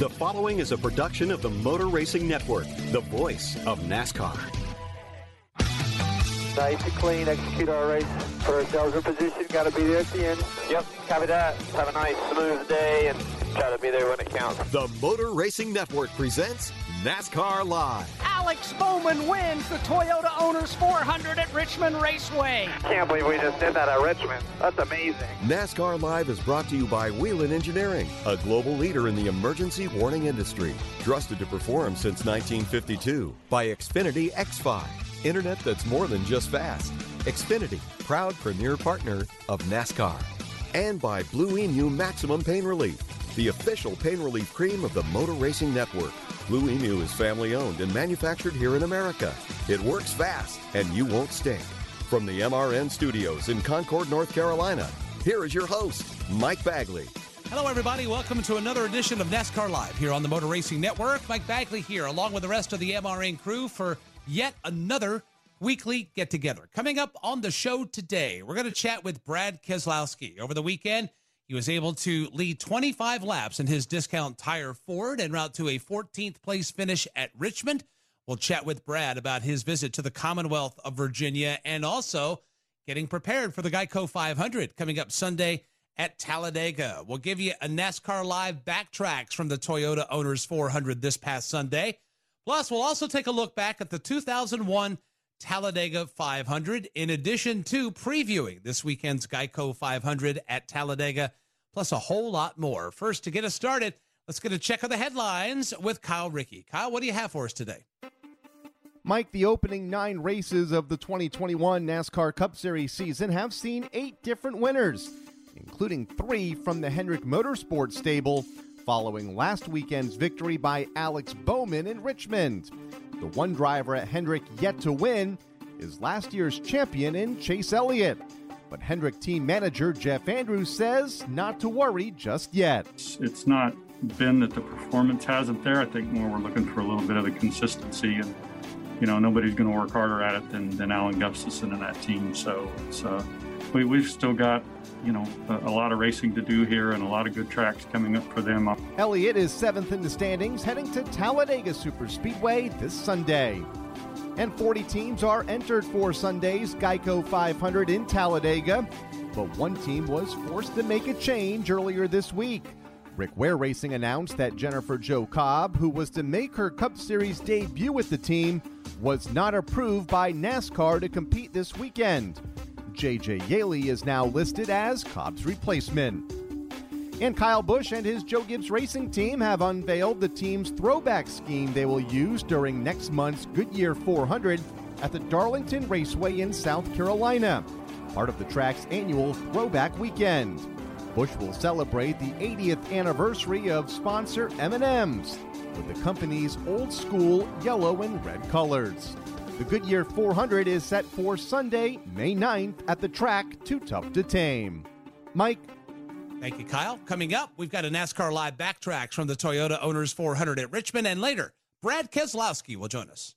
The following is a production of the Motor Racing Network, the voice of NASCAR. Nice and clean, execute our race. Put ourselves in position, got to be there at the end. Yep, copy that. Have a nice, smooth day and try to be there when it counts. The Motor Racing Network presents NASCAR Live. Alex Bowman wins the Toyota Owners 400 at Richmond Raceway. Can't believe we just did that at Richmond. That's amazing. NASCAR Live is brought to you by Whelen Engineering, a global leader in the emergency warning industry. Trusted to perform since 1952 by Xfinity X5. Internet that's more than just fast. Xfinity, proud premier partner of NASCAR. And by Blue Emu Maximum Pain Relief, the official pain relief cream of the Motor Racing Network. Blue Emu is family owned and manufactured here in America. It works fast and you won't stink. From the MRN studios in Concord, North Carolina, here is your host, Mike Bagley. Hello, everybody. Welcome to another edition of NASCAR Live here on the Motor Racing Network. Mike Bagley here, along with the rest of the MRN crew, for yet another weekly get together. Coming up on the show today, we're going to chat with Brad Keselowski. Over the weekend, he was able to lead 25 laps in his discount tire Ford and route to a 14th place finish at Richmond. We'll chat with Brad about his visit to the Commonwealth of Virginia and also getting prepared for the Geico 500 coming up Sunday at Talladega. We'll give you a NASCAR Live backtracks from the Toyota Owners 400 this past Sunday. Plus, we'll also take a look back at the 2001 Talladega 500, in addition to previewing this weekend's Geico 500 at Talladega, plus a whole lot more. First, to get us started, let's get a check of the headlines with Kyle Rickey. Kyle, what do you have for us today? Mike, the opening nine races of the 2021 NASCAR Cup Series season have seen eight different winners, including three from the Hendrick Motorsports stable, following last weekend's victory by Alex Bowman in Richmond. The one driver at Hendrick yet to win is last year's champion in Chase Elliott. But Hendrick team manager Jeff Andrews says not to worry just yet. It's not been that the performance hasn't there. I think more we're looking for a little bit of the consistency and you know, nobody's going to work harder at it than, than Alan Gustafson and that team. So we, we've still got, you know, a, a, lot of racing to do here and a lot of good tracks coming up for them. Elliott is seventh in the standings, heading to Talladega Super Speedway this Sunday. And 40 teams are entered for Sunday's Geico 500 in Talladega. But one team was forced to make a change earlier this week. Rick Ware Racing announced that Jennifer Jo Cobb, who was to make her Cup Series debut with the team, was not approved by NASCAR to compete this weekend. JJ Yeley is now listed as Cobb's replacement. And Kyle Busch and his Joe Gibbs Racing team have unveiled the team's throwback scheme they will use during next month's Goodyear 400 at the Darlington Raceway in South Carolina, part of the track's annual Throwback Weekend. Busch will celebrate the 80th anniversary of sponsor M&M's with the company's old school yellow and red colors. The Goodyear 400 is set for Sunday, May 9th at the track Too Tough to Tame. Mike. Thank you, Kyle. Coming up, we've got a NASCAR Live backtracks from the Toyota Owners 400 at Richmond, and later, Brad Keselowski will join us.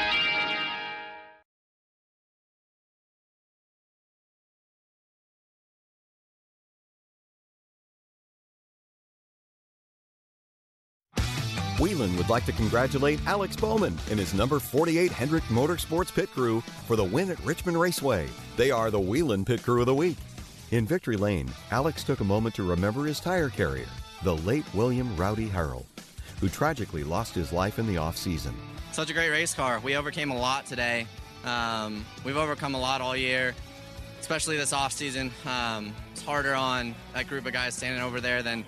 like to congratulate Alex Bowman and his number 48 Hendrick Motorsports Pit Crew for the win at Richmond Raceway. They are the Whelen Pit Crew of the Week. In Victory Lane, Alex took a moment to remember his tire carrier, the late William Rowdy Harrell, who tragically lost his life in the off-season. Such a great race car. We overcame a lot today. Um, we've overcome a lot all year, especially this off season. Um, it's harder on that group of guys standing over there than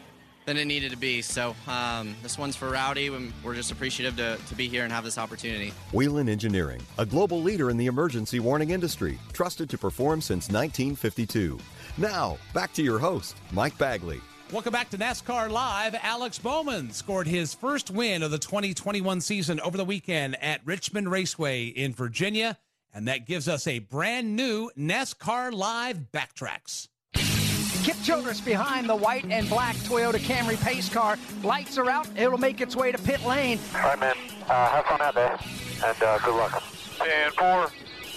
than it needed to be. So um, this one's for Rowdy. We're just appreciative to, to be here and have this opportunity. Whelen Engineering, a global leader in the emergency warning industry, trusted to perform since 1952. Now, back to your host, Mike Bagley. Welcome back to NASCAR Live. Alex Bowman scored his first win of the 2021 season over the weekend at Richmond Raceway in Virginia, and that gives us a brand new NASCAR Live backtracks. Kip Childress behind the white and black Toyota Camry pace car. Lights are out. It'll make its way to pit lane. All right, man. Uh, have fun out there, and uh, good luck. And four.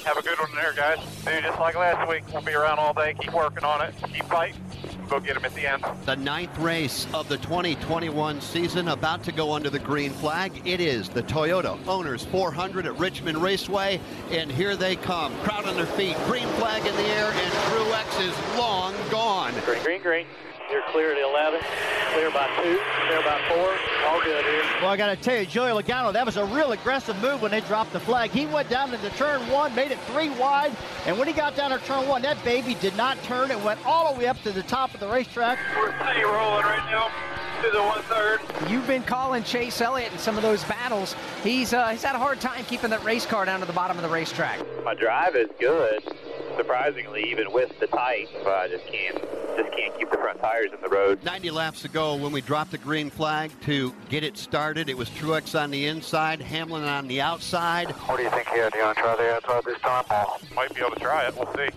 Have a good one there, guys. Dude, just like last week, we'll be around all day. Keep working on it. Keep fighting. We'll go get him at the end. The ninth race of the 2021 season about to go under the green flag. It is the Toyota Owners 400 at Richmond Raceway, and here they come. Crowd on their feet, green flag in the air, and Truex is long gone. Green, green, green. You're clear at 11, clear by two, clear by four. All good here. Well, I got to tell you, Joey Logano, that was a real aggressive move when they dropped the flag. He went down into turn one, made it three wide, and when he got down to turn one, that baby did not turn. It went all the way up to the top of the racetrack. We're steady rolling right now to the one third. You've been calling Chase Elliott in some of those battles. He's uh, he's had a hard time keeping that race car down to the bottom of the racetrack. My drive is good, surprisingly, even with the tight, but I just can't just can't keep the front tires in the road. 90 laps ago, when we dropped the green flag to get it started, it was Truex on the inside, Hamlin on the outside. What do you think here? Do you want to try the outside this time? Might be able to try it. We'll see.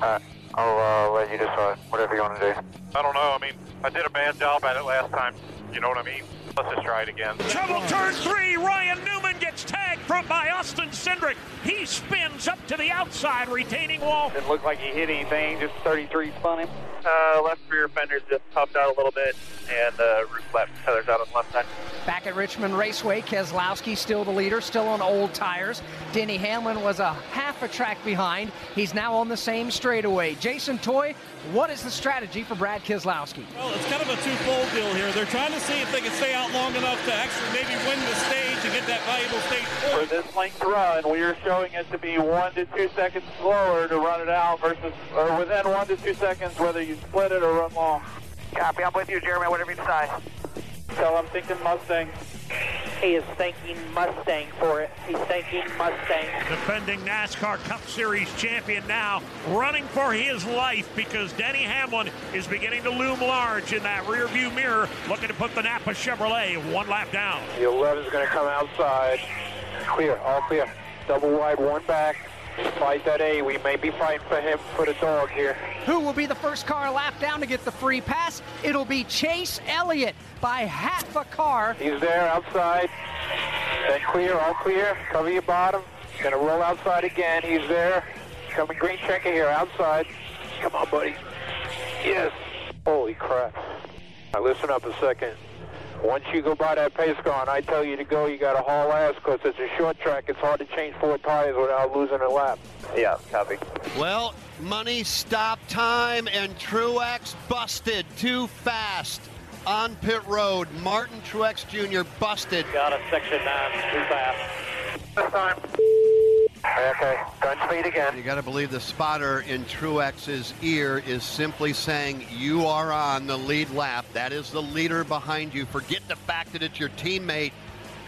Uh, I'll uh, let you decide. Whatever you want to do. I don't know. I mean, I did a bad job at it last time. You know what I mean? Let's just try it again. Trouble turn three. Ryan Newman gets tagged from by Austin Cindric. He spins up to the outside, retaining wall. Didn't look like he hit anything. Just 33 spun him. Uh, left rear fenders just popped out a little bit, and uh, roof flat feathers out on the left side. Back at Richmond Raceway, Keselowski still the leader, still on old tires. Denny Hamlin was a half a track behind. He's now on the same straightaway. Jason Toy, what is the strategy for Brad Keselowski? Well, it's kind of a two-fold deal here. They're trying to see if they can stay out long enough to actually maybe win the stage and get that valuable stage point. For this length run, we are showing it to be one to two seconds slower to run it out versus, or within one to two seconds, whether you split it or run long. Copy, I'm with you, Jeremy, whatever you decide. Tell I'm thinking Mustang. He is thanking Mustang for it. He's thanking Mustang. Defending NASCAR Cup Series champion now, running for his life because Denny Hamlin is beginning to loom large in that rearview mirror, looking to put the Napa Chevrolet one lap down. The 11 is going to come outside. Clear, all clear. Double wide, one back. Fight that A. We may be fighting for him for the dog here. Who will be the first car lap down to get the free pass? It'll be Chase Elliott by half a car. He's there outside. Then clear, all clear. Cover your bottom. Gonna roll outside again. He's there. Coming green checker here outside. Come on, buddy. Yes. Holy crap. Now listen up a second. Once you go by that pace car and I tell you to go, you got to haul ass because it's a short track. It's hard to change four tires without losing a lap. Yeah, copy. Well, money, stop time, and Truex busted too fast on pit road. Martin Truex Jr. busted. Got a section nine too fast. This time. Okay, gun speed again. You got to believe the spotter in Truex's ear is simply saying, You are on the lead lap. That is the leader behind you. Forget the fact that it's your teammate.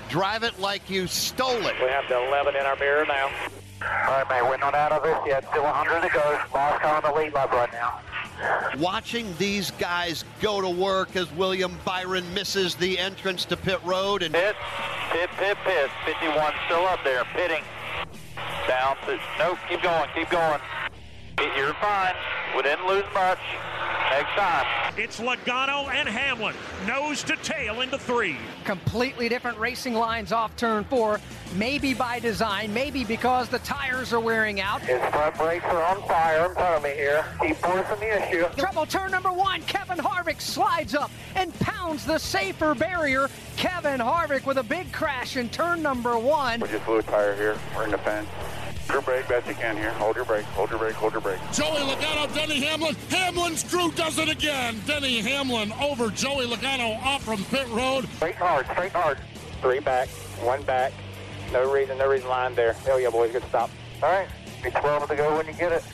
Drive it like you stole it. We have the 11 in our mirror now. All right, man, we're not out of this yet. Still 100 to go. Last car on the lead lap right now. Watching these guys go to work as William Byron misses the entrance to pit road and pit, pit, pit, pit. 51 still up there, pitting. Nope, keep going, keep going. You're fine. We didn't lose much. Next time. It's Logano and Hamlin, nose to tail into three. Completely different racing lines off turn four, maybe by design, maybe because the tires are wearing out. His front brakes are on fire in front of me here. Keep forcing the issue. Trouble turn number one. Kevin Harvick slides up and pounds the safer barrier. Kevin Harvick with a big crash in turn number one. We're just fluid tire here. We're in the fence. Your brake best you can here. Hold your brake. Hold your brake. Hold your brake. Joey Logano, Denny Hamlin. Hamlin's crew does it again. Denny Hamlin over Joey Logano off from pit road. Straight hard. Straight hard. Three back. One back. No reason. No reason line there. Hell yeah, boys. Good stop. All right. Be 12 to go when you get it.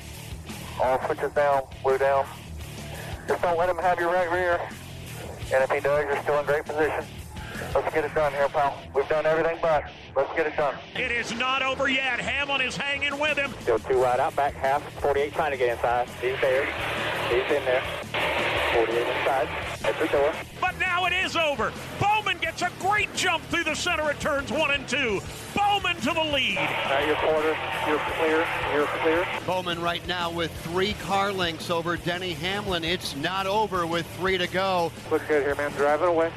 All switches down. Blue down. Just don't let him have your right rear. And if he does, you're still in great position. Let's get it done here, pal. We've done everything but. Let's get it done. It is not over yet. Hamlin is hanging with him. Still two wide out back, half. 48 trying to get inside. He's there. He's in there. 48 inside. At the door. But now it is over. Bowman gets a great jump through the center of turns one and two. Bowman to the lead. Now your quarter. You're clear. You're clear. Bowman right now with three car lengths over Denny Hamlin. It's not over with three to go. Looks good here, man. Driving away.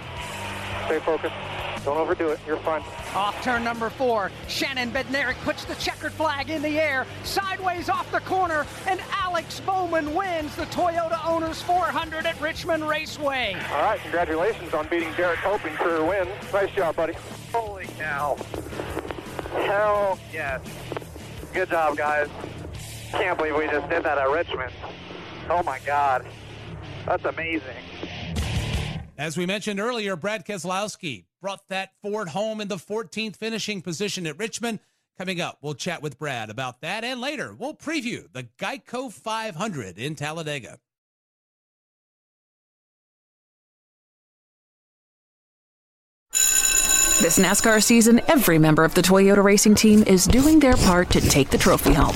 Stay focused. Don't overdo it. You're fine. Off turn number four, Shannon Bednarik puts the checkered flag in the air, sideways off the corner, and Alex Bowman wins the Toyota Owners 400 at Richmond Raceway. All right, congratulations on beating Derek Hope in career win. Nice job, buddy. Holy cow. Hell yes. Good job, guys. Can't believe we just did that at Richmond. Oh my God. That's amazing. As we mentioned earlier, Brad Keselowski brought that Ford home in the 14th finishing position at Richmond. Coming up, we'll chat with Brad about that, and later we'll preview the Geico 500 in Talladega. This NASCAR season, every member of the Toyota racing team is doing their part to take the trophy home.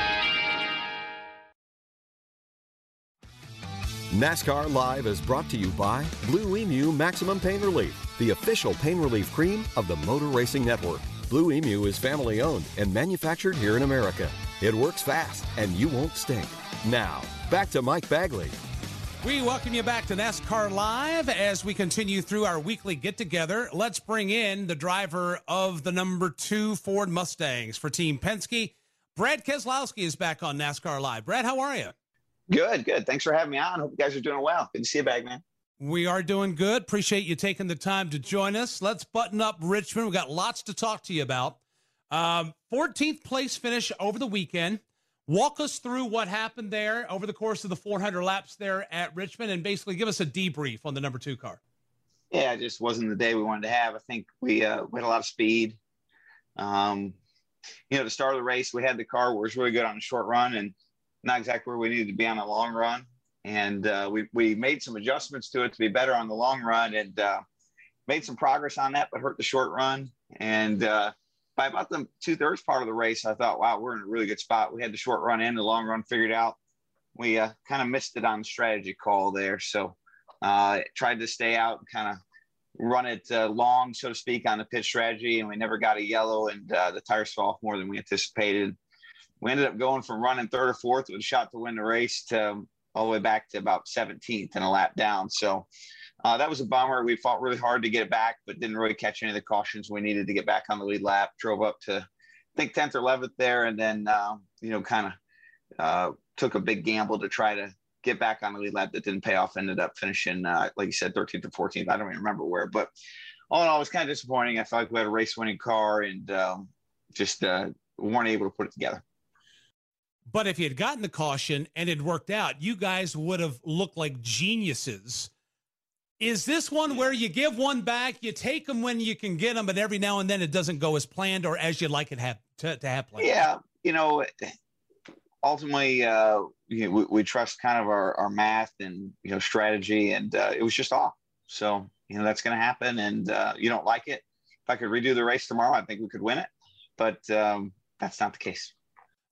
NASCAR Live is brought to you by Blue Emu Maximum Pain Relief, the official pain relief cream of the Motor Racing Network. Blue Emu is family owned and manufactured here in America. It works fast and you won't stink. Now, back to Mike Bagley. We welcome you back to NASCAR Live as we continue through our weekly get together. Let's bring in the driver of the number two Ford Mustangs for Team Penske. Brad Keselowski is back on NASCAR Live. Brad, how are you? Good, good. Thanks for having me on. Hope you guys are doing well. Good to see you back, man. We are doing good. Appreciate you taking the time to join us. Let's button up Richmond. We've got lots to talk to you about. Um, 14th place finish over the weekend. Walk us through what happened there over the course of the 400 laps there at Richmond and basically give us a debrief on the number two car. Yeah, it just wasn't the day we wanted to have. I think we, uh, we had a lot of speed. Um, you know, the start of the race, we had the car where was really good on the short run and not exactly where we needed to be on the long run. And uh, we, we made some adjustments to it to be better on the long run and uh, made some progress on that, but hurt the short run. And uh, by about the two thirds part of the race, I thought, wow, we're in a really good spot. We had the short run and the long run figured out. We uh, kind of missed it on the strategy call there. So uh, tried to stay out and kind of run it uh, long, so to speak, on the pit strategy. And we never got a yellow and the tires fell off more than we anticipated we ended up going from running third or fourth with a shot to win the race to all the way back to about 17th and a lap down. So uh, that was a bummer. We fought really hard to get it back, but didn't really catch any of the cautions we needed to get back on the lead lap. Drove up to, I think, 10th or 11th there, and then, uh, you know, kind of uh, took a big gamble to try to get back on the lead lap that didn't pay off. Ended up finishing, uh, like you said, 13th or 14th. I don't even remember where, but all in all, it was kind of disappointing. I felt like we had a race winning car and um, just uh, weren't able to put it together. But if you had gotten the caution and it worked out, you guys would have looked like geniuses. Is this one where you give one back, you take them when you can get them, but every now and then it doesn't go as planned or as you'd like it have, to, to planned? Yeah, you know, ultimately, uh, you know, we, we, trust kind of our, our math and you know strategy, and uh, it was just off. So you know that's going to happen, and uh, you don't like it. If I could redo the race tomorrow, I think we could win it, but um, that's not the case.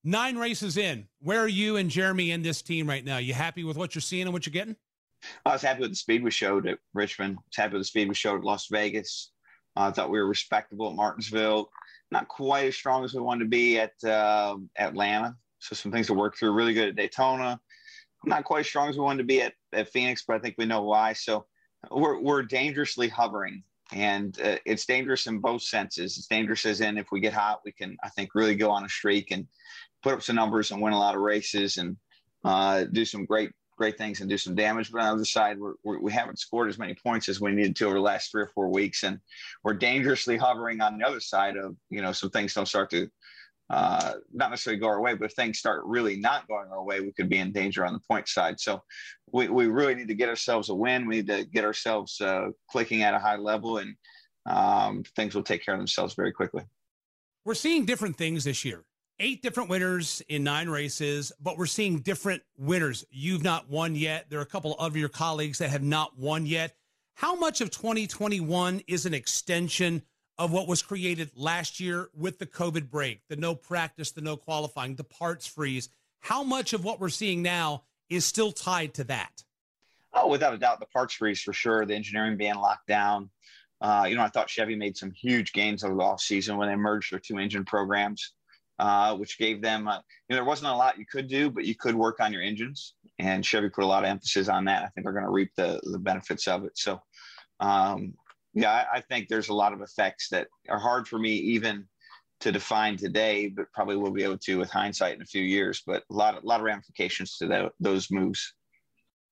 Nine races in. Where are you and Jeremy in this team right now? You happy with what you're seeing and what you're getting? I was happy with the speed we showed at Richmond. I was happy with the speed we showed at Las Vegas. Uh, I thought we were respectable at Martinsville. Not quite as strong as we wanted to be at uh, Atlanta. So some things to work through. Really good at Daytona. Not quite as strong as we wanted to be at, at Phoenix, but I think we know why. So we're, we're dangerously hovering. And uh, it's dangerous in both senses. It's dangerous as in if we get hot, we can, I think, really go on a streak and put up some numbers and win a lot of races and uh, do some great great things and do some damage. But on the other side, we're, we're, we have not scored as many points as we needed to over the last three or four weeks, and we're dangerously hovering on the other side of you know some things don't start to uh, not necessarily go our way, but if things start really not going our way, we could be in danger on the point side. So we, we really need to get ourselves a win. We need to get ourselves uh, clicking at a high level, and um, things will take care of themselves very quickly. We're seeing different things this year eight different winners in nine races, but we're seeing different winners. You've not won yet. There are a couple of your colleagues that have not won yet. How much of 2021 is an extension of what was created last year with the COVID break, the no practice, the no qualifying, the parts freeze? How much of what we're seeing now is still tied to that? Oh, without a doubt, the parts freeze for sure. The engineering being locked down. Uh, you know, I thought Chevy made some huge gains over the off season when they merged their two engine programs uh, which gave them, uh, you know, there wasn't a lot you could do, but you could work on your engines. And Chevy put a lot of emphasis on that. I think they're going to reap the, the benefits of it. So, um, yeah, I, I, think there's a lot of effects that are hard for me even to define today, but probably we'll be able to with hindsight in a few years. But a lot a lot of ramifications to that, those moves.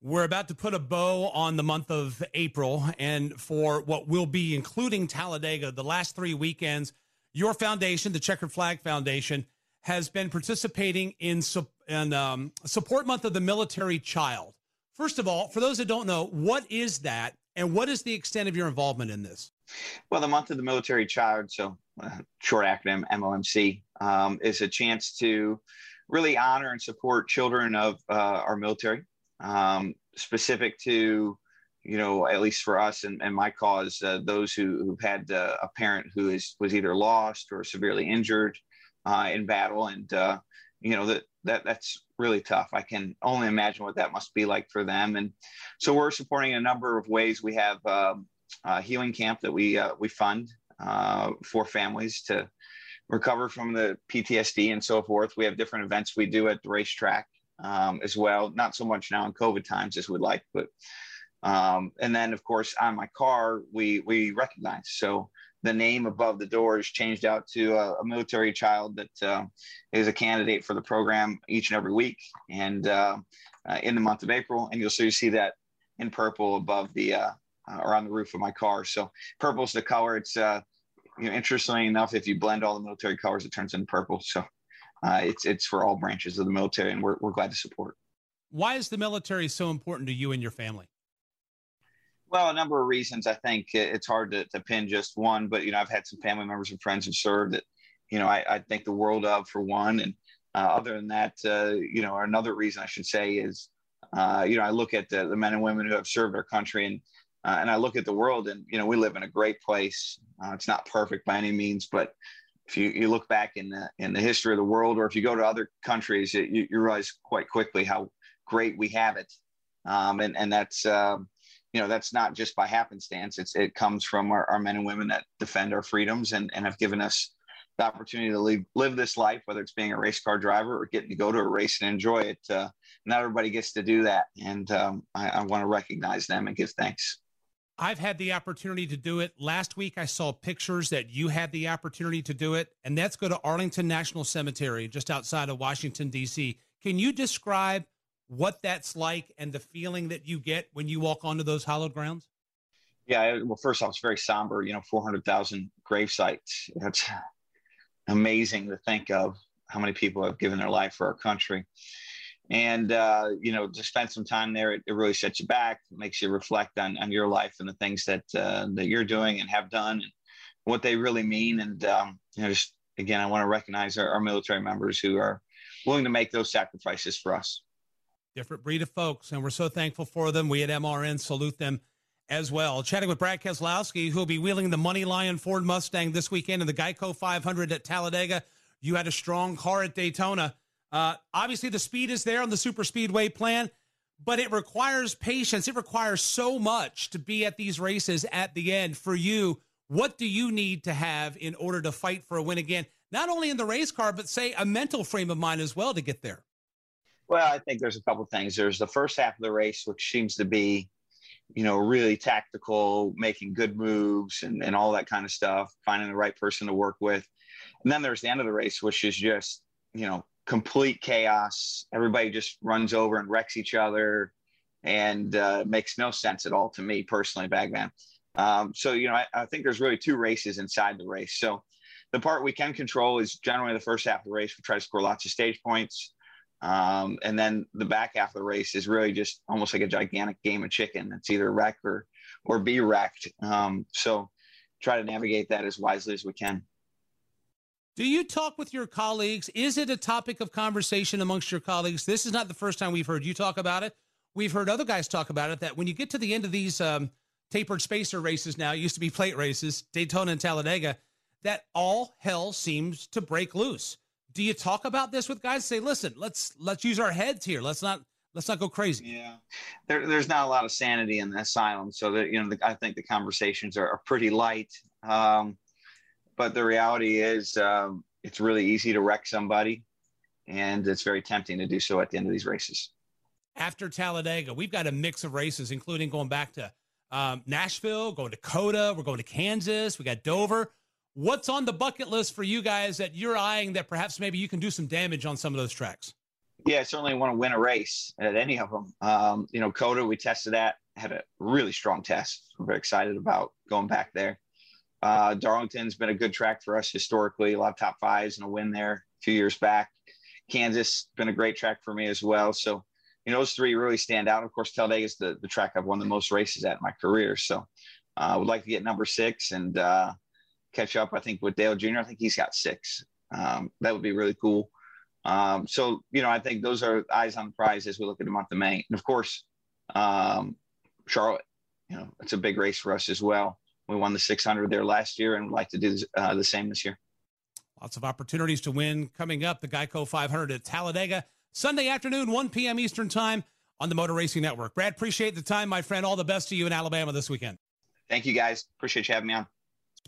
We're about to put a bow on the month of April, and for what will be including Talladega, the last three weekends your foundation, the Checkered Flag Foundation, has been participating in, in um, Support Month of the Military Child. First of all, for those that don't know, what is that and what is the extent of your involvement in this? Well, the Month of the Military Child, so uh, short acronym MOMC, um, is a chance to really honor and support children of uh, our military, um, specific to you know, at least for us and, and my cause, uh, those who, who've had uh, a parent who is was either lost or severely injured uh, in battle, and uh, you know that that that's really tough. I can only imagine what that must be like for them. And so we're supporting a number of ways. We have um, a healing camp that we uh, we fund uh, for families to recover from the PTSD and so forth. We have different events we do at the racetrack um, as well. Not so much now in COVID times as we'd like, but um, and then, of course, on my car, we we recognize. So the name above the door is changed out to a, a military child that uh, is a candidate for the program each and every week, and uh, uh, in the month of April. And you'll you see that in purple above the uh, uh, on the roof of my car. So purple is the color. It's uh, you know, interestingly enough, if you blend all the military colors, it turns into purple. So it's it's for all branches of the military, and we're we're glad to support. Why is the military so important to you and your family? Well, a number of reasons. I think it's hard to, to pin just one, but you know, I've had some family members and friends who served that, you know, I, I think the world of for one. And uh, other than that, uh, you know, another reason I should say is, uh, you know, I look at the, the, men and women who have served our country and uh, and I look at the world and you know we live in a great place. Uh, it's not perfect by any means, but if you, you look back in the in the history of the world, or if you go to other countries, you, you realize quite quickly how great we have it. Um, and and that's um, you know that's not just by happenstance it's it comes from our, our men and women that defend our freedoms and, and have given us the opportunity to live, live this life whether it's being a race car driver or getting to go to a race and enjoy it uh, not everybody gets to do that and um, I, I want to recognize them and give thanks I've had the opportunity to do it. Last week, I saw pictures that you had the opportunity to do it, and that's go to Arlington National Cemetery, just outside of Washington, D.C. Can you describe what that's like and the feeling that you get when you walk onto those hallowed grounds? Yeah, well, first off, it's very somber. You know, four hundred thousand grave sites. That's amazing to think of how many people have given their life for our country. And uh, you know, to spend some time there, it, it, really sets you back. Makes you reflect on on your life and the things that uh, that you're doing and have done, and what they really mean. And um, you know, just again, I want to recognize our, our military members who are willing to make those sacrifices for us different breed of folks, and we're so thankful for them. We at MRN salute them as well. Chatting with Brad Keselowski, who will be wheeling the MoneyLion Ford Mustang this weekend in the Geico 500 at Talladega. You had a strong car at Daytona. Uh, obviously, the speed is there on the super speedway plan, but it requires patience. It requires so much to be at these races at the end. For you, what do you need to have in order to fight for a win again? Not only in the race car, but say a mental frame of mind as well to get there. Well, I think there's a couple things. There's the first half of the race, which seems to be, you know, really tactical, making good moves and, and all that kind of stuff, finding the right person to work with. And then there's the end of the race, which is just, you know, complete chaos. Everybody just runs over and wrecks each other and uh, makes no sense at all to me personally, Bagman. Um, so, you know, I, I, think there's really two races inside the race. So the part we can control is generally the first half of the race. We try to score lots of stage points. Um, and then the back half of the race is really just almost like a gigantic game of chicken. It's either wreck or, or be wrecked. Um, so try to navigate that as wisely as we can. Do you talk with your colleagues? Is it a topic of conversation amongst your colleagues? This is not the first time we've heard you talk about it. We've heard other guys talk about it. That when you get to the end of these um, tapered spacer races now, used to be plate races, Daytona and Talladega, that all hell seems to break loose. Do you talk about this with guys? Say, listen, let's let's use our heads here. Let's not let's not go crazy. Yeah, there, there's not a lot of sanity in the asylum, so that you know, the, I think the conversations are, are pretty light. Um, but the reality is um, it's really easy to wreck somebody and it's very tempting to do so at the end of these races after talladega we've got a mix of races including going back to um, nashville going to COTA we're going to kansas we got dover what's on the bucket list for you guys that you're eyeing that perhaps maybe you can do some damage on some of those tracks yeah i certainly want to win a race at any of them um, you know COTA we tested that had a really strong test we're very excited about going back there uh, Darlington's been a good track for us historically, a lot of top fives and a win there a few years back. Kansas been a great track for me as well. So, you know, those three really stand out. Of course, Talladega is the, the track I've won the most races at in my career. So uh, I would like to get number six and uh, catch up, I think, with Dale Jr. I think he's got six. Um, that would be really cool. Um, so, you know, I think those are eyes on the prize as we look at the month of May. And of course, um, Charlotte, you know, it's a big race for us as well. We won the 600 there last year and would like to do uh, the same this year. Lots of opportunities to win coming up. The Geico 500 at Talladega, Sunday afternoon, 1 p.m. Eastern Time on the Motor Racing Network. Brad, appreciate the time, my friend. All the best to you in Alabama this weekend. Thank you, guys. Appreciate you having me on.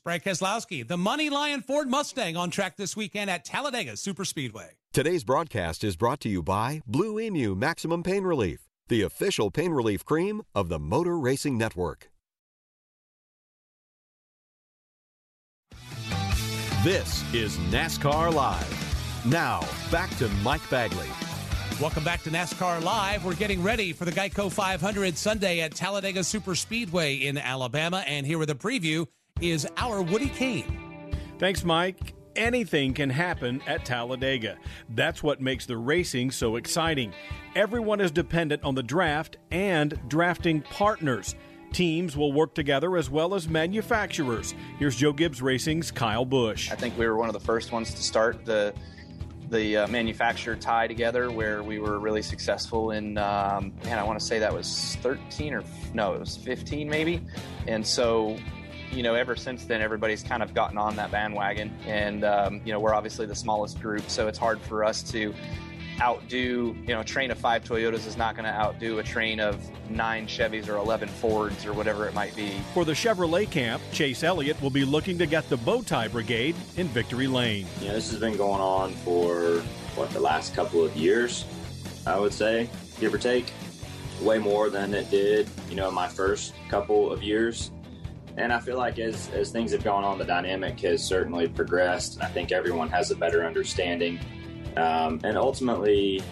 Brad Keselowski, the MoneyLion Ford Mustang on track this weekend at Talladega Super Speedway. Today's broadcast is brought to you by Blue Emu Maximum Pain Relief, the official pain relief cream of the Motor Racing Network. This is NASCAR Live. Now, back to Mike Bagley. Welcome back to NASCAR Live. We're getting ready for the Geico 500 Sunday at Talladega Super Speedway in Alabama. And here with a preview is our Woody Cain. Thanks, Mike. Anything can happen at Talladega. That's what makes the racing so exciting. Everyone is dependent on the draft and drafting partners. Teams will work together as well as manufacturers. Here's Joe Gibbs Racing's Kyle Busch. I think we were one of the first ones to start the the uh, manufacturer tie together where we were really successful in um, man i want to say that was 13 or no it was 15 maybe and so you know ever since then everybody's kind of gotten on that bandwagon and um, you know we're obviously the smallest group so it's hard for us to outdo, you know, a train of five Toyotas is not going to outdo a train of nine Chevys or 11 Fords or whatever it might be. For the Chevrolet camp, Chase Elliott will be looking to get the Bowtie Brigade in Victory Lane. Yeah, this has been going on for, what, the last couple of years, I would say, give or take. Way more than it did, you know, my first couple of years. And I feel like as, as things have gone on, the dynamic has certainly progressed. And I think everyone has a better understanding um, and ultimately,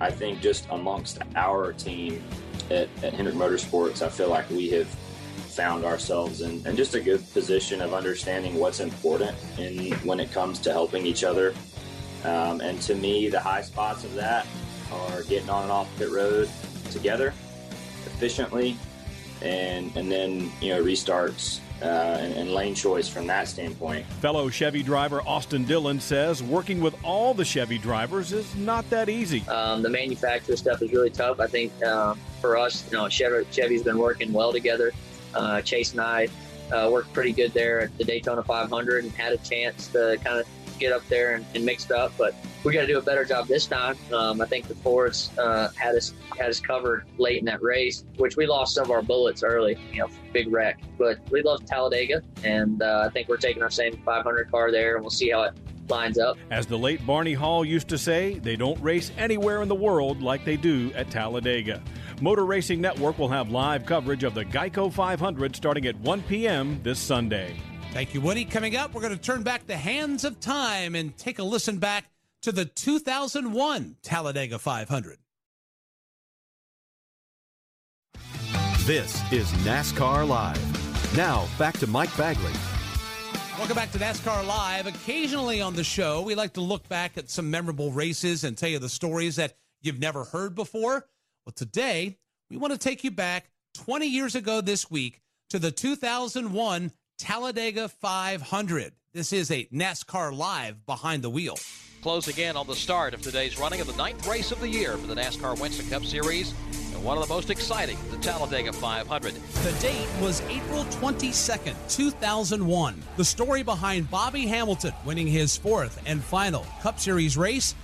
I think just amongst our team at, at Hendrick Motorsports, I feel like we have found ourselves in, in, just a good position of understanding what's important in when it comes to helping each other. Um, and to me, the high spots of that are getting on and off pit road together efficiently, and and then you know restarts uh, and, and, lane choice from that standpoint. Fellow Chevy driver Austin Dillon says working with all the Chevy drivers is not that easy. Um, the manufacturer stuff is really tough. I think uh, for us, you know, Chevy, Chevy's been working well together. Uh, Chase and I uh, worked pretty good there at the Daytona 500 and had a chance to kind of get up there and, and mix it up. But we got to do a better job this time. Um, I think the Fords uh, had us had us covered late in that race, which we lost some of our bullets early. You know, big wreck. But we love Talladega, and uh, I think we're taking our same 500 car there, and we'll see how it lines up. As the late Barney Hall used to say, they don't race anywhere in the world like they do at Talladega. Motor Racing Network will have live coverage of the Geico 500 starting at 1 p.m. this Sunday. Thank you, Woody. Coming up, we're going to turn back the hands of time and take a listen back to the 2001 Talladega 500. This is NASCAR Live. Now, back to Mike Bagley. Welcome back to NASCAR Live. Occasionally on the show, we like to look back at some memorable races and tell you the stories that you've never heard before. Well, today, we want to take you back 20 years ago this week to the 2001 Talladega 500. This is a NASCAR Live behind the wheel. Close again on the start of today's running of the ninth race of the year for the NASCAR Winston Cup Series and one of the most exciting, the Talladega 500. The date was April 22nd, 2001. The story behind Bobby Hamilton winning his fourth and final Cup Series race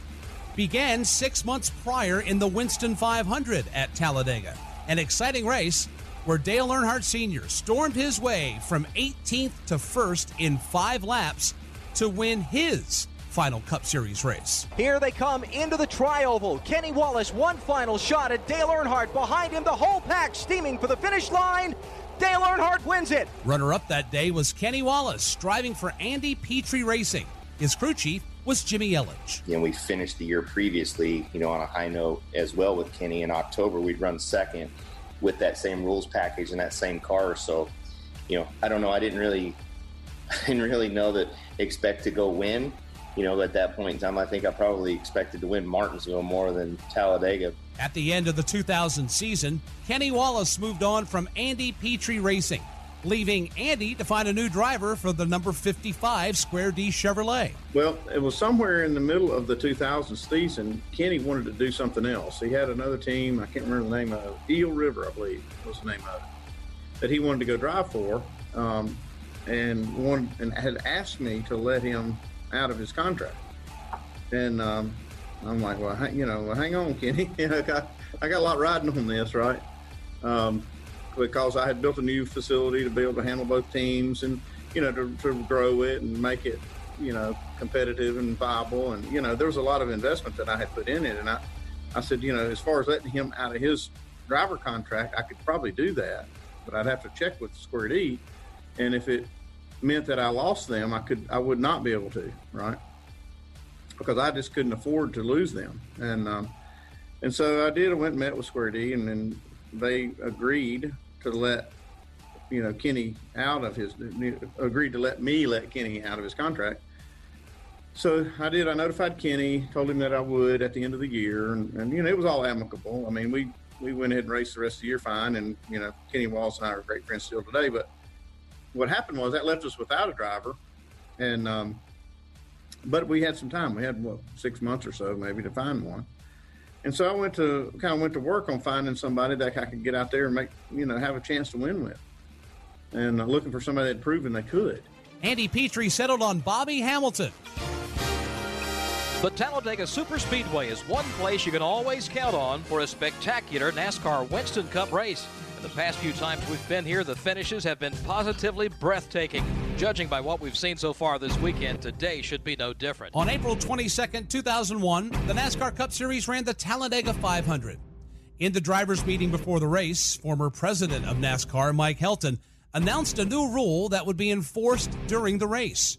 began six months prior in the Winston 500 at Talladega. An exciting race where Dale Earnhardt Sr. stormed his way from 18th to 1st in five laps to win his final Cup Series race. Here they come into the trioval. Kenny Wallace, one final shot at Dale Earnhardt. Behind him, the whole pack steaming for the finish line. Dale Earnhardt wins it. Runner up that day was Kenny Wallace, driving for Andy Petree Racing. His crew chief was Jimmy Elledge. And we finished the year previously, you know, on a high note as well with Kenny in October. We'd run second with that same rules package and that same car. So, you know, I don't know. I didn't really, I didn't really know that expect to go win. You know, at that point in time, I think I probably expected to win Martinsville more than Talladega. At the end of the 2000 season, Kenny Wallace moved on from Andy Petree Racing, leaving Andy to find a new driver for the number 55 Square D Chevrolet. Well, it was somewhere in the middle of the 2000 season. Kenny wanted to do something else. He had another team, I can't remember the name of it, Eel River, I believe was the name of it, that he wanted to go drive for. Um, and one and had asked me to let him out of his contract. And um, I'm like, well, you know, well, hang on, Kenny. I got, I got a lot riding on this, right? Um, because I had built a new facility to be able to handle both teams and, you know, to, to grow it and make it, you know, competitive and viable. And, you know, there was a lot of investment that I had put in it. And I, I said, you know, as far as letting him out of his driver contract, I could probably do that, but I'd have to check with Square D. And if it meant that I lost them, I could, I would not be able to, right? Because I just couldn't afford to lose them. And, um, and so I did. I went and met with Square D, and then they agreed to let you know Kenny out of his agreed to let me let Kenny out of his contract. So I did. I notified Kenny, told him that I would at the end of the year, and, and you know it was all amicable. I mean, we we went ahead and raced the rest of the year fine, and you know Kenny Wallace and I are great friends still today. But what happened was that left us without a driver, and um, but we had some time. We had what six months or so maybe to find one. And so I went to kind of went to work on finding somebody that I could get out there and make you know have a chance to win with, and uh, looking for somebody that proven they could. Andy Petree settled on Bobby Hamilton. The Talladega Superspeedway is one place you can always count on for a spectacular NASCAR Winston Cup race. And the past few times we've been here, the finishes have been positively breathtaking. Judging by what we've seen so far this weekend, today should be no different. On April 22nd, 2001, the NASCAR Cup Series ran the Talladega 500. In the drivers' meeting before the race, former president of NASCAR, Mike Helton, announced a new rule that would be enforced during the race.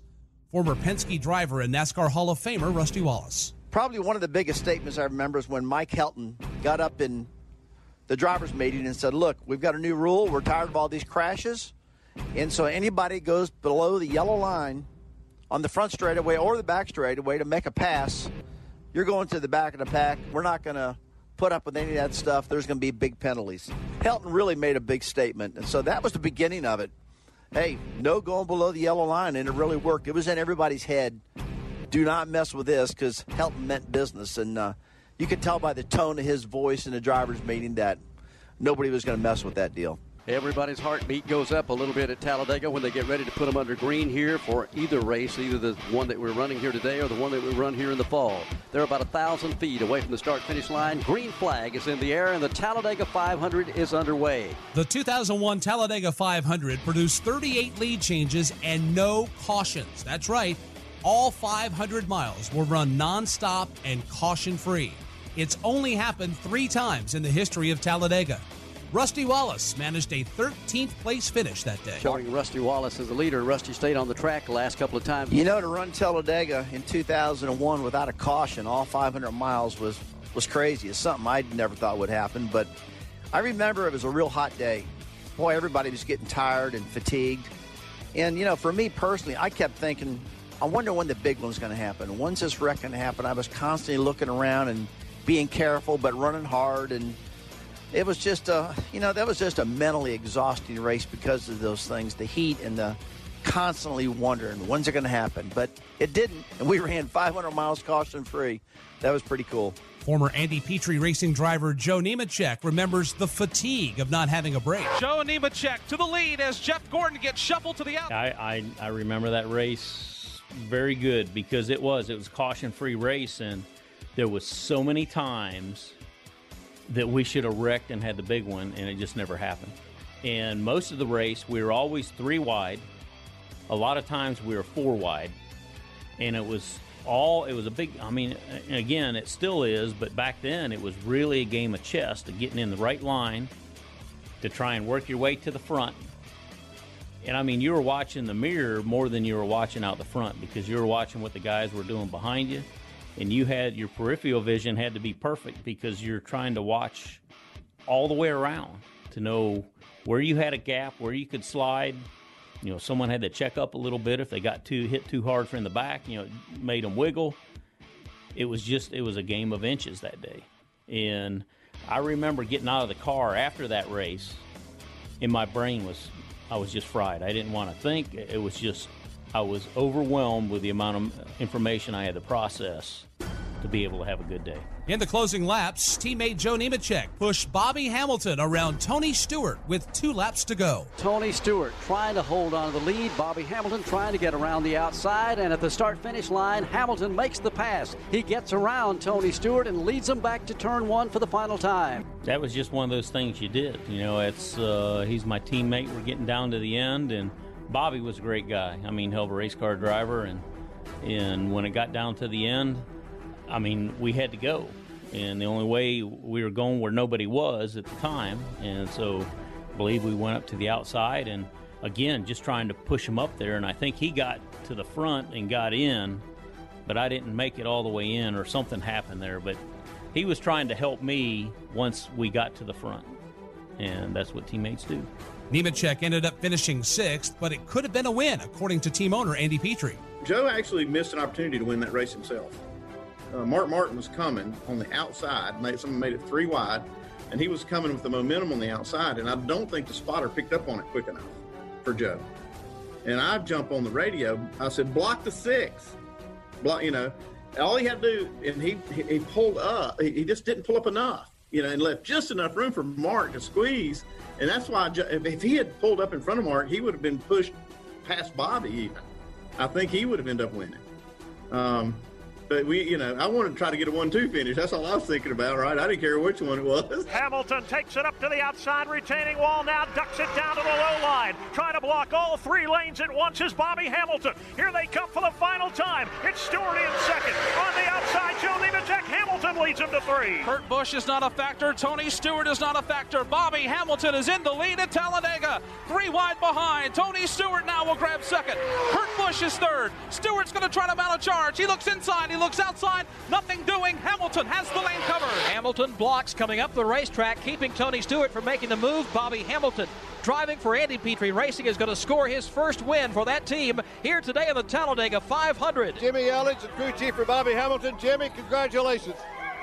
Former Penske driver and NASCAR Hall of Famer Rusty Wallace. Probably one of the biggest statements I remember is when Mike Helton got up in the drivers' meeting and said, Look, we've got a new rule. We're tired of all these crashes. And so anybody goes below the yellow line on the front straightaway or the back straightaway to make a pass, you're going to the back of the pack. We're not going to put up with any of that stuff. There's going to be big penalties. Helton really made a big statement. And so that was the beginning of it. Hey, no going below the yellow line. And it really worked. It was in everybody's head. Do not mess with this because Helton meant business. And uh, you could tell by the tone of his voice in the driver's meeting that nobody was going to mess with that deal. Everybody's heartbeat goes up a little bit at Talladega when they get ready to put them under green here for either race, either the one that we're running here today or the one that we run here in the fall. They're about a thousand feet away from the start finish line. Green flag is in the air, and the Talladega 500 is underway. The 2001 Talladega 500 produced 38 lead changes and no cautions. That's right. All 500 miles were run nonstop and caution free. It's only happened three times in the history of Talladega. Rusty Wallace managed a 13th place finish that day. Showing Rusty Wallace as the leader. Rusty stayed on the track the last couple of times. You know, to run Talladega in 2001 without a caution, all 500 miles was was crazy. It's something I never thought would happen. But I remember it was a real hot day. Boy, everybody was getting tired and fatigued. And you know, for me personally, I kept thinking, I wonder when the big one's going to happen. When's this wreck going to happen? I was constantly looking around and being careful, but running hard and it was just a, you know, that was just a mentally exhausting race because of those things, the heat and the constantly wondering when's it going to happen. But it didn't, and we ran 500 miles caution free. That was pretty cool. Former Andy Petree racing driver Joe Nemechek remembers the fatigue of not having a break. Joe Nemechek to the lead as Jeff Gordon gets shuffled to the out. I, I, I remember that race very good because it was it was caution free race and there was so many times that we should have wrecked and had the big one, and it just never happened. And most of the race, we were always three wide. A lot of times we were four wide, and it was all it was a big. I mean, again, it still is, but back then it was really a game of chess to getting in the right line to try and work your way to the front. And I mean, you were watching the mirror more than you were watching out the front because you were watching what the guys were doing behind you and you had your peripheral vision had to be perfect because you're trying to watch all the way around to know where you had a gap, where you could slide. You know, someone had to check up a little bit if they got too hit too hard from the back. You know, made them wiggle. It was just it was a game of inches that day, and I remember getting out of the car after that race, and my brain was I was just fried. I didn't want to think. It was just I was overwhelmed with the amount of information I had to process to be able to have a good day. In the closing laps, teammate Joe Nemechek pushed Bobby Hamilton around Tony Stewart with two laps to go. Tony Stewart trying to hold on to the lead. Bobby Hamilton trying to get around the outside. And at the start finish line, Hamilton makes the pass. He gets around Tony Stewart and leads him back to turn one for the final time. That was just one of those things you did. You know, it's uh, he's my teammate. We're getting down to the end, and Bobby was a great guy. I mean, hell of a race car driver, and and when it got down to the end, I mean, we had to go, and the only way we were going where nobody was at the time, and so I believe we went up to the outside, and again, just trying to push him up there, and I think he got to the front and got in, but I didn't make it all the way in, or something happened there, but he was trying to help me once we got to the front, and that's what teammates do. Nemechek ended up finishing sixth, but it could have been a win, according to team owner Andy Petree. Joe actually missed an opportunity to win that race himself. Uh, Mark Martin was coming on the outside, made, someone made it three wide, and he was coming with the momentum on the outside, and I don't think the spotter picked up on it quick enough for Joe. And I jump on the radio. I said, "Block the six, block." You know, all he had to do, and he he pulled up. He, he just didn't pull up enough, you know, and left just enough room for Mark to squeeze and that's why if he had pulled up in front of Mark, he would have been pushed past Bobby even. I think he would have ended up winning. Um, but we, you know, I wanted to try to get a one-two finish. That's all I was thinking about, right? I didn't care which one it was. Hamilton takes it up to the outside retaining wall. Now ducks it down to the low line. Trying to block all three lanes at once is Bobby Hamilton. Here they come for the final time. It's Stewart in second. On the outside, Joe Nemechek. Hamilton leads him to three. Kurt Busch is not a factor. Tony Stewart is not a factor. Bobby Hamilton is in the lead at Talladega. Three wide behind. Tony Stewart now will grab second. Kurt Busch is third. Stewart's going to try to mount a charge. He looks inside. He looks outside. Nothing doing. Hamilton has the lane covered. Hamilton blocks coming up the racetrack, keeping Tony Stewart from making the move. Bobby Hamilton driving for Andy Petree Racing is going to score his first win for that team here today in the Talladega 500. Jimmy Elledge, the crew chief for Bobby Hamilton. Jimmy, congratulations.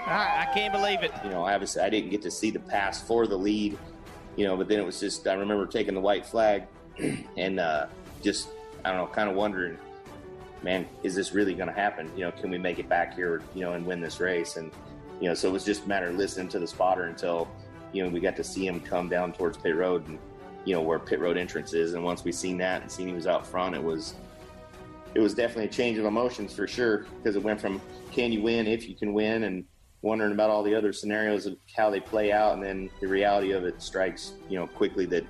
I can't believe it. You know, obviously I didn't get to see the pass for the lead, you know, but then it was just, I remember taking the white flag and uh, just, I don't know, kind of wondering, man, is this really going to happen? You know, can we make it back here, you know, and win this race? And, you know, so it was just a matter of listening to the spotter until, you know, we got to see him come down towards Pit Road. And, you know, where pit road entrance is. And once we seen that and seen he was out front, it was it was definitely a change of emotions for sure because it went from can you win if you can win and wondering about all the other scenarios of how they play out and then the reality of it strikes you know quickly that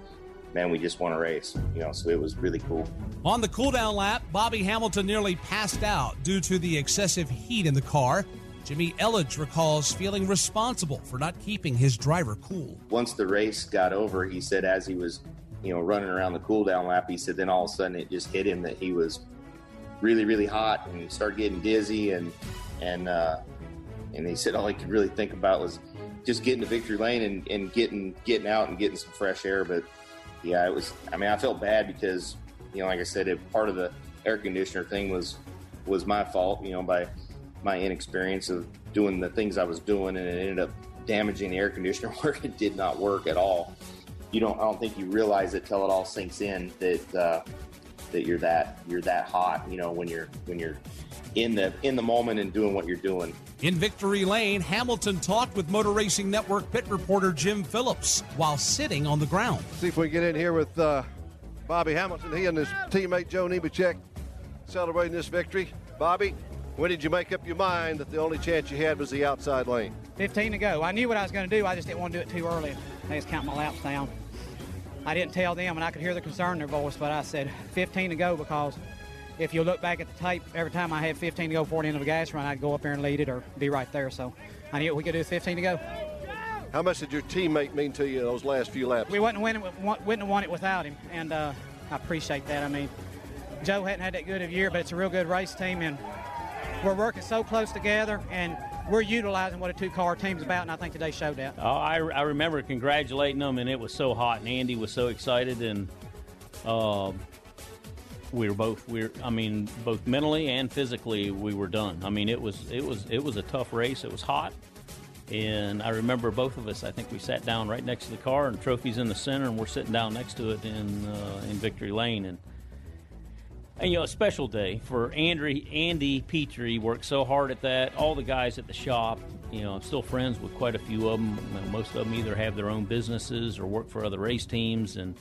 man we just won a race you know so it was really cool. On the cooldown lap bobby hamilton nearly passed out due to the excessive heat in the car. Jimmy elledge recalls feeling responsible for not keeping his driver cool. Once the race got over he said as he was you know running around the cooldown lap he said then all of a sudden it just hit him that he was really, really hot, and he started getting dizzy, and and uh, and he said all he could really think about was just getting to victory lane and, and getting getting out and getting some fresh air. But yeah, it was. I mean, I felt bad because you know, like I said, it, part of the air conditioner thing was was my fault. You know, by my inexperience of doing the things I was doing, and it ended up damaging the air conditioner where it did not work at all. You don't. I don't think you realize it till it all sinks in that uh, that you're that you're that hot. You know, when you're when you're in the in the moment and doing what you're doing. In victory lane, Hamilton talked with Motor Racing Network pit reporter Jim Phillips while sitting on the ground. See if we get in here with uh, Bobby Hamilton. He and his teammate Joe Nemechek celebrating this victory. Bobby, when did you make up your mind that the only chance you had was the outside lane? 15 to go. I knew what I was going to do. I just didn't want to do it too early. I just count my laps down. I didn't tell them, and I could hear the concern in their voice, but I said 15 to go because if you look back at the tape, every time I had 15 to go before the end of a gas run, I'd go up there and lead it or be right there. So I knew we could do 15 to go. How much did your teammate mean to you those last few laps? We wouldn't, win, wouldn't have won it without him, and uh, I appreciate that. I mean, Joe hadn't had that good of a year, but it's a real good race team, and we're working so close together, and we're utilizing what a two-car team's about, and I think today showed that. Oh, I, I remember congratulating them, and it was so hot, and Andy was so excited, and uh, we were both we are I mean, both mentally and physically, we were done. I mean, it was it was it was a tough race. It was hot, and I remember both of us. I think we sat down right next to the car, and trophies in the center, and we're sitting down next to it in uh, in victory lane, and and you know, a special day for Andy, Andy Petree worked so hard at that. All the guys at the shop, you know, I'm still friends with quite a few of them. Most of them either have their own businesses or work for other race teams, and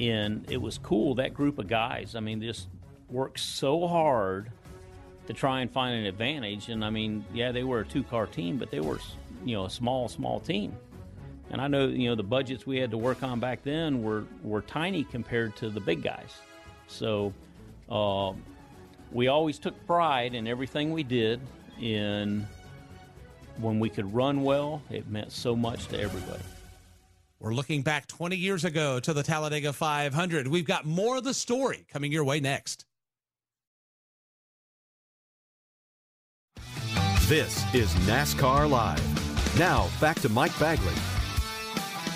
and it was cool that group of guys. I mean, just worked so hard to try and find an advantage. And I mean, yeah, they were a two car team, but they were you know a small, small team. And I know you know the budgets we had to work on back then were were tiny compared to the big guys. So uh, we always took pride in everything we did. In when we could run well, it meant so much to everybody. We're looking back 20 years ago to the Talladega 500. We've got more of the story coming your way next. This is NASCAR Live. Now, back to Mike Bagley.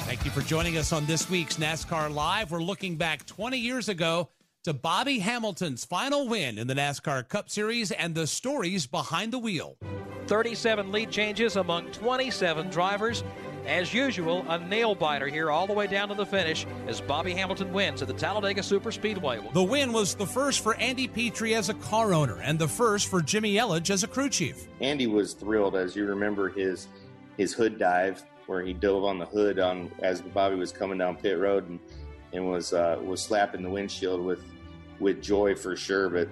Thank you for joining us on this week's NASCAR Live. We're looking back 20 years ago to Bobby Hamilton's final win in the NASCAR Cup Series and the stories behind the wheel. 37 lead changes among 27 drivers. As usual, a nail biter here all the way down to the finish as Bobby Hamilton wins at the Talladega Superspeedway. The win was the first for Andy Petree as a car owner and the first for Jimmy Elledge as a crew chief. Andy was thrilled, as you remember his his hood dive where he dove on the hood on as Bobby was coming down pit road and, and was uh, was slapping the windshield with with joy for sure. But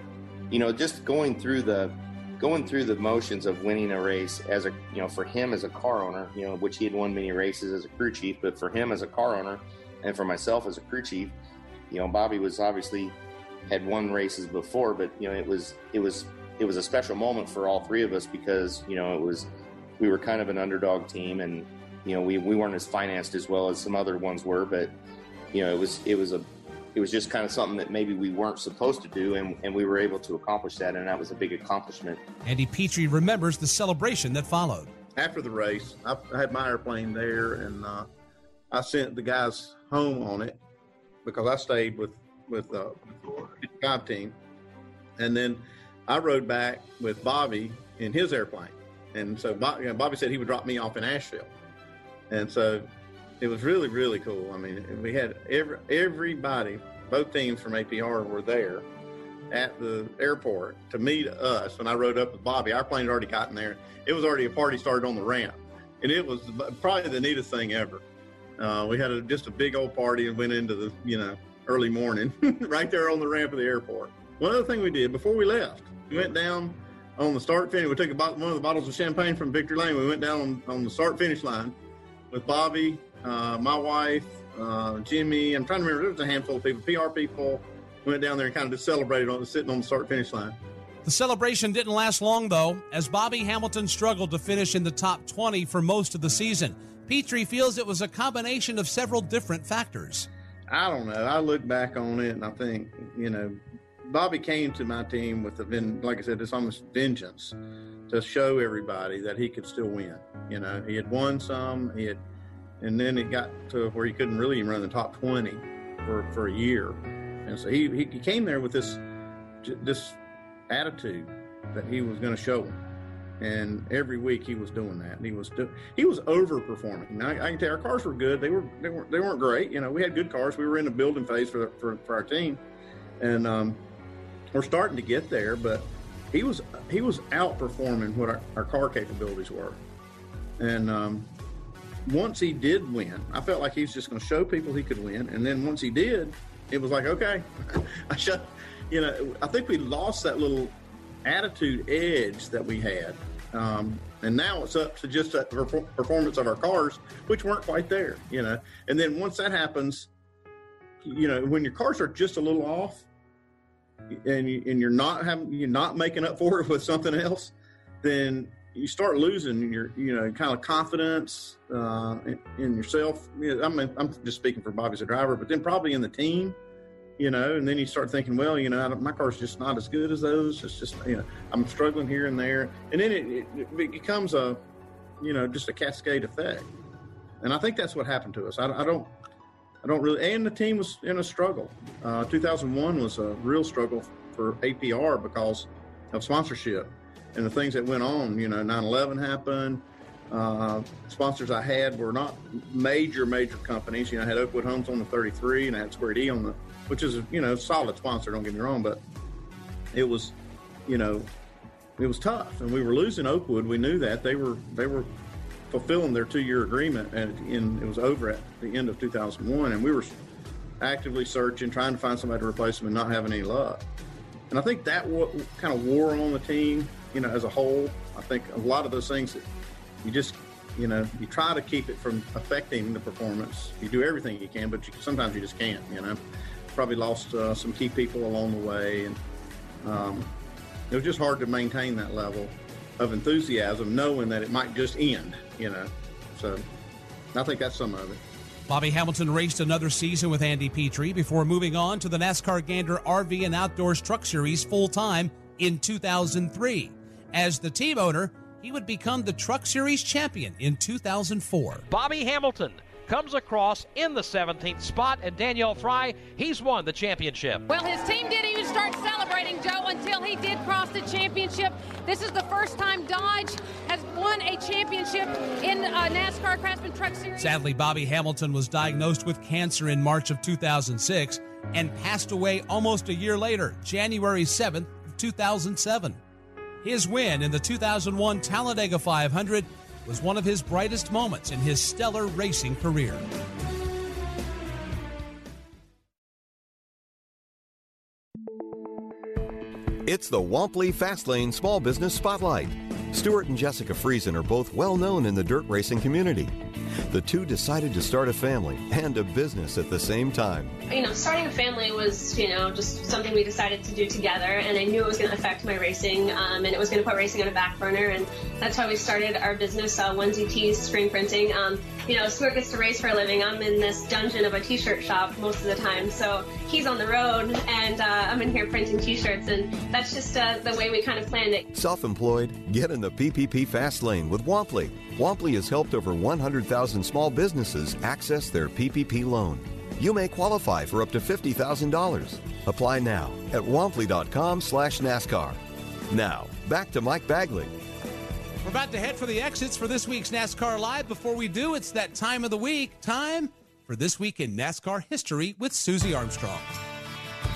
you know, just going through the going through the motions of winning a race as a you know for him as a car owner, you know, which he had won many races as a crew chief, but for him as a car owner and for myself as a crew chief, you know, Bobby was obviously had won races before, but you know, it was it was it was a special moment for all three of us because you know it was we were kind of an underdog team and you know we, we weren't as financed as well as some other ones were but you know it was it was a it was just kind of something that maybe we weren't supposed to do, and, and we were able to accomplish that, and that was a big accomplishment. Andy Petree remembers the celebration that followed. After the race, I, had my airplane there, and uh, I sent the guys home on it because I stayed with with uh, the five team, and then I rode back with Bobby in his airplane, and so Bobby, you know, Bobby said he would drop me off in Asheville, and so it was really really cool. I mean, we had every everybody, both teams from APR were there at the airport to meet us. When I rode up with Bobby, our plane had already gotten there. It was already a party started on the ramp, and it was probably the neatest thing ever. Uh, we had a, just a big old party and went into the you know early morning right there on the ramp of the airport. One other thing we did before we left, we went down on the start finish. We took a one of the bottles of champagne from Victory Lane. We went down on, on the start finish line with Bobby, uh, my wife, uh, Jimmy. I'm trying to remember. There was a handful of people, PR people. Went down there and kind of just celebrated on sitting on the start finish line. The celebration didn't last long, though, as Bobby Hamilton struggled to finish in the top 20 for most of the season. Petree feels it was a combination of several different factors. I don't know. I look back on it and I think, you know, Bobby came to my team with a like I said, it's almost vengeance to show everybody that he could still win. You know, he had won some, he had, and then it got to where he couldn't really run the top 20 for, for a year. And so he, he came there with this, this attitude that he was going to show them. And every week he was doing that. And he was do, he was overperforming. Now I, I can tell our cars were good. They were they weren't they weren't great. You know, we had good cars. We were in the building phase for for, for our team, and um, we're starting to get there. But he was he was outperforming what our, our car capabilities were. And um, once he did win, I felt like he was just going to show people he could win. And then once he did, it was like okay, I shut you know, I think we lost that little attitude edge that we had. Um, and now it's up to just the performance of our cars, which weren't quite there, you know. And then once that happens, you know, when your cars are just a little off, and you, and you're not having you're not making up for it with something else, then you start losing your you know kind of confidence uh, in, in yourself. I mean, I'm just speaking for Bobby as a driver, but then probably in the team you know, and then you start thinking, well, you know, my car's just not as good as those. It's just, you know, I'm struggling here and there, and then it, it, it becomes a, you know, just a cascade effect. And I think that's what happened to us. I, I don't, I don't really. And the team was in a struggle. Uh, 2001 was a real struggle for APR because of sponsorship and the things that went on. You know, 9/11 happened. Uh, sponsors I had were not major, major companies. You know, I had Oakwood Homes on the 33, and I had Square D on the which is you know solid sponsor. Don't get me wrong, but it was, you know, it was tough, and we were losing Oakwood. We knew that they were they were fulfilling their two-year agreement, and in, it was over at the end of 2001, and we were actively searching, trying to find somebody to replace them, and not having any luck. And I think that kind of wore on the team, you know, as a whole. I think a lot of those things that you just you know, you try to keep it from affecting the performance. You do everything you can, but you, sometimes you just can't, you know probably lost uh, some key people along the way, and um, it was just hard to maintain that level of enthusiasm, knowing that it might just end. You know, so I think that's some of it. Bobby Hamilton raced another season with Andy Petree before moving on to the NASCAR Gander RV and Outdoors Truck Series full time in 2003. As the team owner, he would become the Truck Series champion in 2004. Bobby Hamilton comes across in the 17th spot, and Danielle Fry, he's won the championship. Well, his team didn't even start celebrating, Joe, until he did cross the championship. This is the first time Dodge has won a championship in uh, NASCAR Craftsman Truck Series. Sadly, Bobby Hamilton was diagnosed with cancer in March of 2006 and passed away almost a year later, January 7th, 2007. His win in the 2001 Talladega 500 was one of his brightest moments in his stellar racing career. It's the Womply Fastlane Small Business Spotlight. Stewart and Jessica Friesen are both well known in the dirt racing community. The two decided to start a family and a business at the same time. You know, starting a family was, you know, just something we decided to do together, and I knew it was going to affect my racing, um, and it was going to put racing on a back burner, and that's how we started our business, uh, Onesie Tees Screen Printing. Um, you know, Stewart gets to race for a living. I'm in this dungeon of a t-shirt shop most of the time, so he's on the road, and uh, I'm in here printing t-shirts, and that's just uh, the way we kind of planned it. Self-employed, get in the PPP fast lane with Womply. Womply has helped over 100,000 small businesses access their PPP loan. You may qualify for up to $50,000. Apply now at womply.com slash NASCAR. Now, back to Mike Bagley. We're about to head for the exits for this week's NASCAR Live. Before we do, it's that time of the week. Time for This Week in NASCAR History with Susie Armstrong.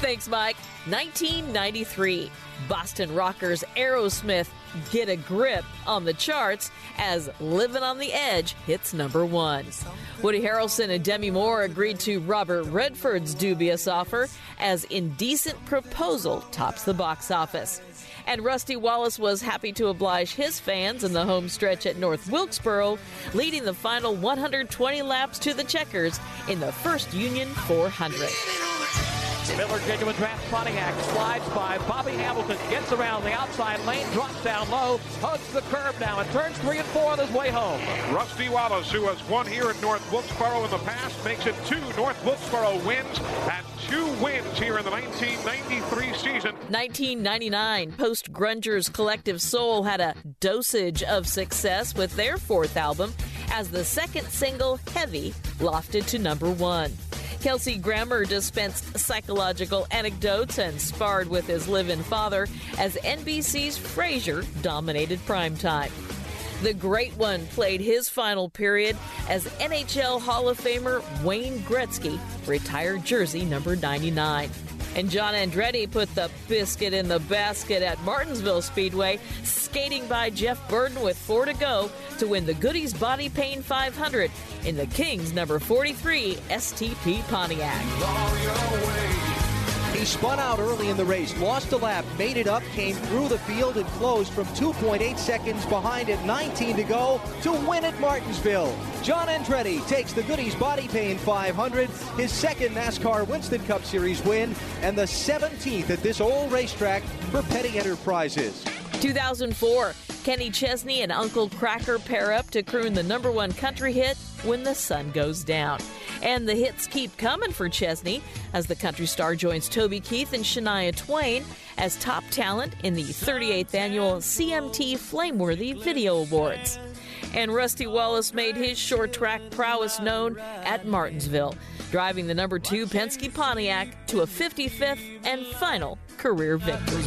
Thanks, Mike. 1993. Boston rockers Aerosmith get a grip on the charts as Living on the Edge hits number one. Woody Harrelson and Demi Moore agreed to Robert Redford's dubious offer as Indecent Proposal tops the box office. And Rusty Wallace was happy to oblige his fans in the home stretch at North Wilkesboro, leading the final 120 laps to the checkers in the First Union 400. Miller Genuine Draft Pontiac slides by Bobby Hamilton, gets around the outside lane, drops down low, hugs the curb now, and turns three and four on his way home. Rusty Wallace, who has won here at North Wilkesboro in the past, makes it two. North Wilkesboro wins and two wins here in the 1993 season. 1999, post grungers Collective Soul had a dosage of success with their fourth album as the second single, Heavy, lofted to number one. Kelsey Grammer dispensed psychological anecdotes and sparred with his live in father as NBC's Frasier dominated primetime. The Great One played his final period as NHL Hall of Famer Wayne Gretzky retired jersey number 99. And John Andretti put the biscuit in the basket at Martinsville Speedway, skating by Jeff Burton with four to go to win the Goody's Body Pain 500 in the Kings number 43 STP Pontiac. He spun out early in the race, lost a lap, made it up, came through the field, and closed from 2.8 seconds behind at 19 to go to win at Martinsville. John Andretti takes the Goody's Body Pain 500, his second NASCAR Winston Cup Series win, and the 17th at this old racetrack for Petty Enterprises. 2004, Kenny Chesney and Uncle Kracker pair up to croon the number one country hit, When the Sun Goes Down. And the hits keep coming for Chesney as the country star joins Toby Keith and Shania Twain as top talent in the 38th annual CMT Flameworthy Video Awards. And Rusty Wallace made his short track prowess known at Martinsville, driving the number two Penske Pontiac to a 55th and final career victory.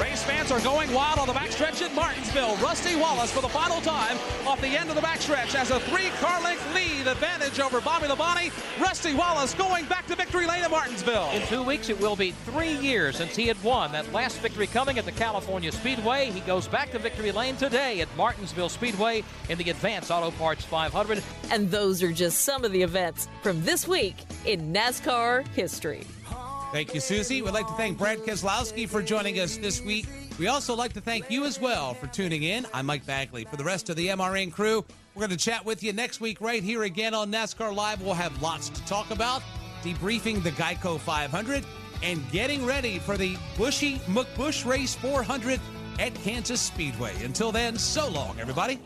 Race fans are going wild on the backstretch at Martinsville. Rusty Wallace for the final time off the end of the backstretch has a three-car length lead advantage over Bobby Labonte. Rusty Wallace going back to victory lane at Martinsville. In two weeks, it will be three years since he had won that last victory coming at the California Speedway. He goes back to victory lane today at Martinsville Speedway in the Advance Auto Parts 500. And those are just some of the events from this week in NASCAR history. Thank you, Susie. We'd like to thank Brad Keselowski for joining us this week. We also like to thank you as well for tuning in. I'm Mike Bagley. For the rest of the MRN crew, we're going to chat with you next week right here again on NASCAR Live. We'll have lots to talk about, debriefing the Geico 500 and getting ready for the Buschy McBusch Race 400 at Kansas Speedway. Until then, so long, everybody.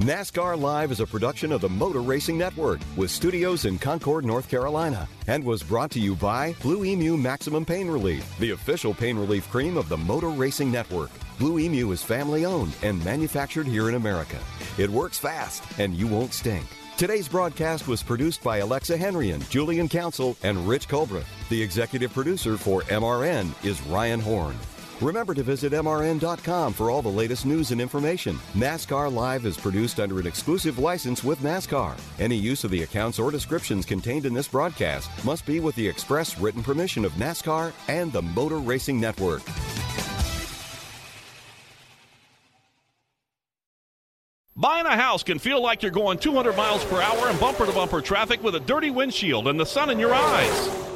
NASCAR Live is a production of the Motor Racing Network with studios in Concord, North Carolina, and was brought to you by Blue Emu Maximum Pain Relief, the official pain relief cream of the Motor Racing Network. Blue Emu is family owned and manufactured here in America. It works fast and you won't stink. Today's broadcast was produced by Alexa Henrian, Julian Council, and Rich Colbreth. The executive producer for MRN is Ryan Horn. Remember to visit MRN.com for all the latest news and information. NASCAR Live is produced under an exclusive license with NASCAR. Any use of the accounts or descriptions contained in this broadcast must be with the express written permission of NASCAR and the Motor Racing Network. Buying a house can feel like you're going 200 miles per hour in bumper to bumper traffic with a dirty windshield and the sun in your eyes.